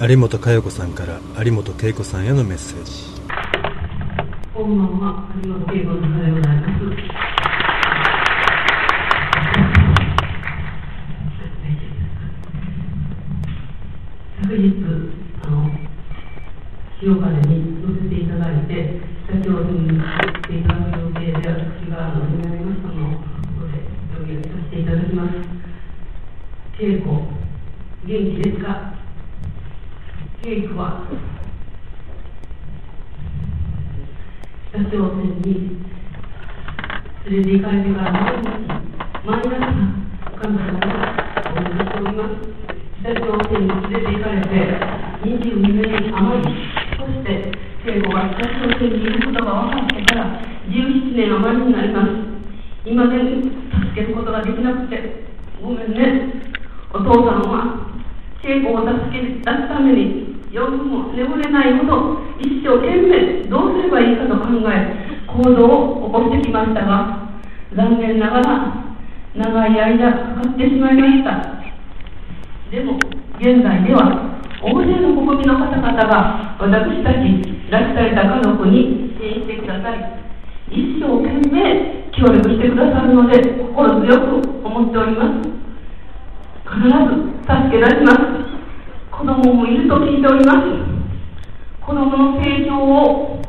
有本佳代子さんから有本恵子さんへのメッセージ。こんばんは有本恵子のでございます。昨日あの塩金に乗せていただいて北朝鮮に行っていただく予定で私があの南山さんのここで呼び上げさせていただきます。恵子元気ですか？稽古は北朝鮮に連れて行かれてから毎日毎朝神様がお祈りしております北朝鮮に連れて行かれて22年余りそして稽古が北朝鮮にいることが分かってから17年余りになります今で助けることができなくてごめんねお父さんは稽古を助け出すために夜も眠れないほど一生懸命どうすればいいかと考え行動を起こしてきましたが残念ながら長い間かかってしまいました。でも現在では大勢の国民の方々が私たち拉致された家族に支援してください。一生懸命協力してくださるので心強く思っております。必ず助け出します。子供もいると聞いております。子供の成長を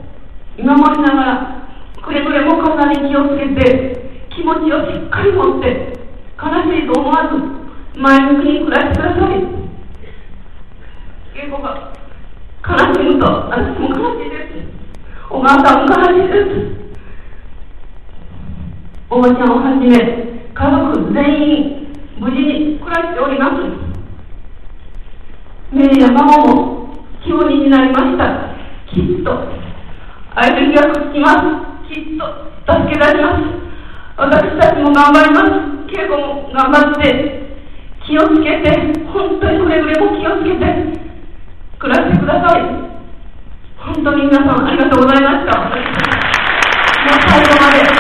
見守りながらくれぐれも体に気をつけて気持ちをしっかり持って悲しいと思わず前向きに暮らしてください。稽古が悲しむと私も悲しいですお母さんも悲しいです。おばちゃんをはじめ家族全員無事に暮らしております。ね、山をも教人になりました。きっと、愛するがつきます。きっと、助け出します。私たちも頑張ります。稽古も頑張って、気をつけて、本当にくれぐれも気をつけて、暮らしてください。本当に皆さんありがとうございました。もう最後まで。